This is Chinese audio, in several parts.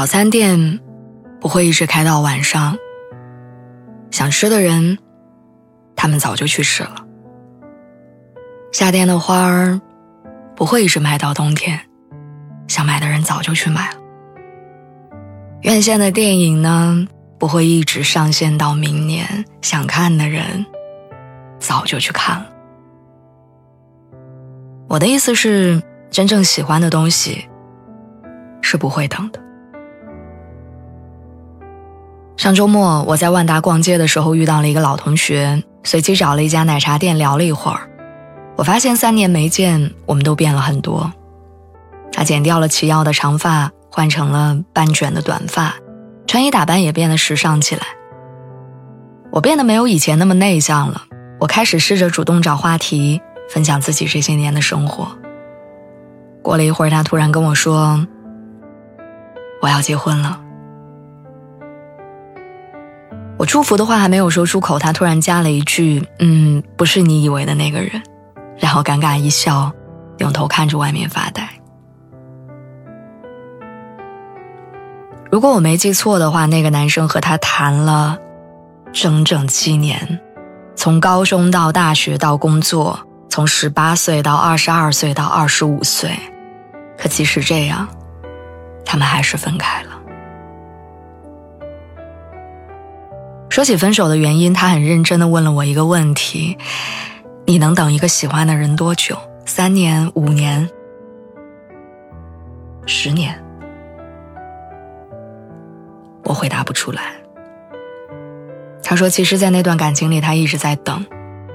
早餐店不会一直开到晚上，想吃的人，他们早就去吃了。夏天的花儿不会一直卖到冬天，想买的人早就去买了。院线的电影呢，不会一直上线到明年，想看的人早就去看了。我的意思是，真正喜欢的东西是不会等的。上周末我在万达逛街的时候遇到了一个老同学，随机找了一家奶茶店聊了一会儿。我发现三年没见，我们都变了很多。他剪掉了齐腰的长发，换成了半卷的短发，穿衣打扮也变得时尚起来。我变得没有以前那么内向了，我开始试着主动找话题，分享自己这些年的生活。过了一会儿，他突然跟我说：“我要结婚了。”祝福的话还没有说出口，他突然加了一句：“嗯，不是你以为的那个人。”然后尴尬一笑，扭头看着外面发呆。如果我没记错的话，那个男生和他谈了整整七年，从高中到大学到工作，从十八岁到二十二岁到二十五岁。可即使这样，他们还是分开了。说起分手的原因，他很认真的问了我一个问题：“你能等一个喜欢的人多久？三年、五年、十年？”我回答不出来。他说：“其实，在那段感情里，他一直在等。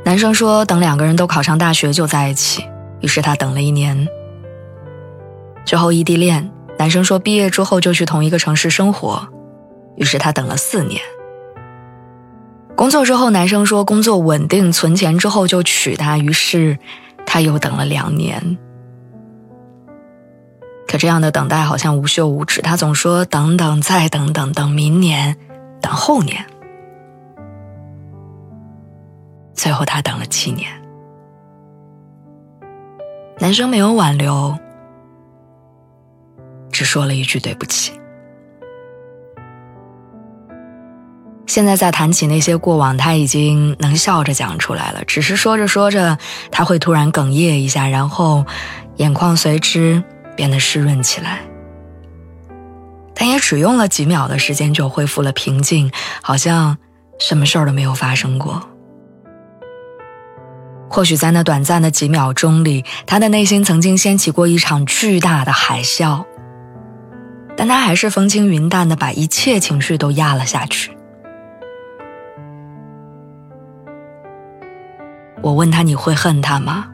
男生说等两个人都考上大学就在一起，于是他等了一年。之后异地恋，男生说毕业之后就去同一个城市生活，于是他等了四年。”工作之后，男生说工作稳定，存钱之后就娶她。于是，他又等了两年。可这样的等待好像无休无止，他总说等等再等等等明年，等后年。最后他等了七年，男生没有挽留，只说了一句对不起。现在再谈起那些过往，他已经能笑着讲出来了。只是说着说着，他会突然哽咽一下，然后眼眶随之变得湿润起来。但也只用了几秒的时间就恢复了平静，好像什么事儿都没有发生过。或许在那短暂的几秒钟里，他的内心曾经掀起过一场巨大的海啸，但他还是风轻云淡的把一切情绪都压了下去。我问他：“你会恨他吗？”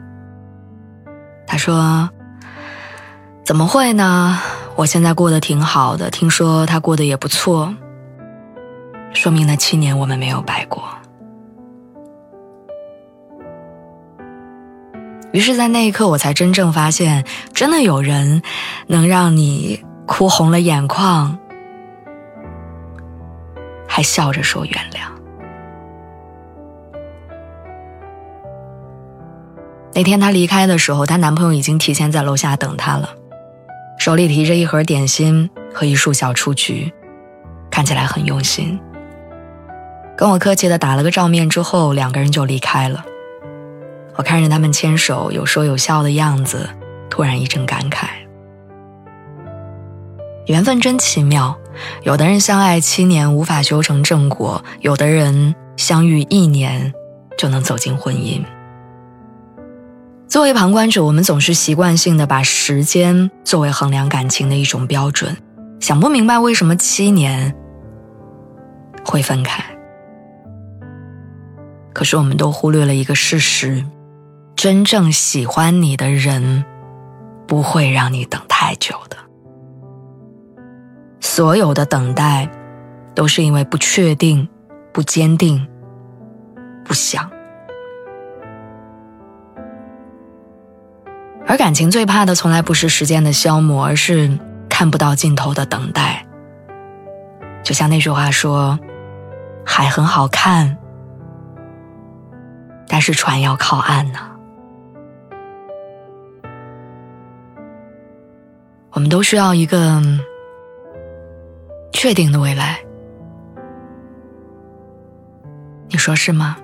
他说：“怎么会呢？我现在过得挺好的，听说他过得也不错，说明那七年我们没有白过。”于是，在那一刻，我才真正发现，真的有人能让你哭红了眼眶，还笑着说原谅。那天她离开的时候，她男朋友已经提前在楼下等她了，手里提着一盒点心和一束小雏菊，看起来很用心。跟我客气的打了个照面之后，两个人就离开了。我看着他们牵手有说有笑的样子，突然一阵感慨：缘分真奇妙，有的人相爱七年无法修成正果，有的人相遇一年就能走进婚姻。作为旁观者，我们总是习惯性的把时间作为衡量感情的一种标准，想不明白为什么七年会分开。可是我们都忽略了一个事实：真正喜欢你的人不会让你等太久的。所有的等待，都是因为不确定、不坚定、不想。而感情最怕的，从来不是时间的消磨，而是看不到尽头的等待。就像那句话说：“海很好看，但是船要靠岸呢。”我们都需要一个确定的未来，你说是吗？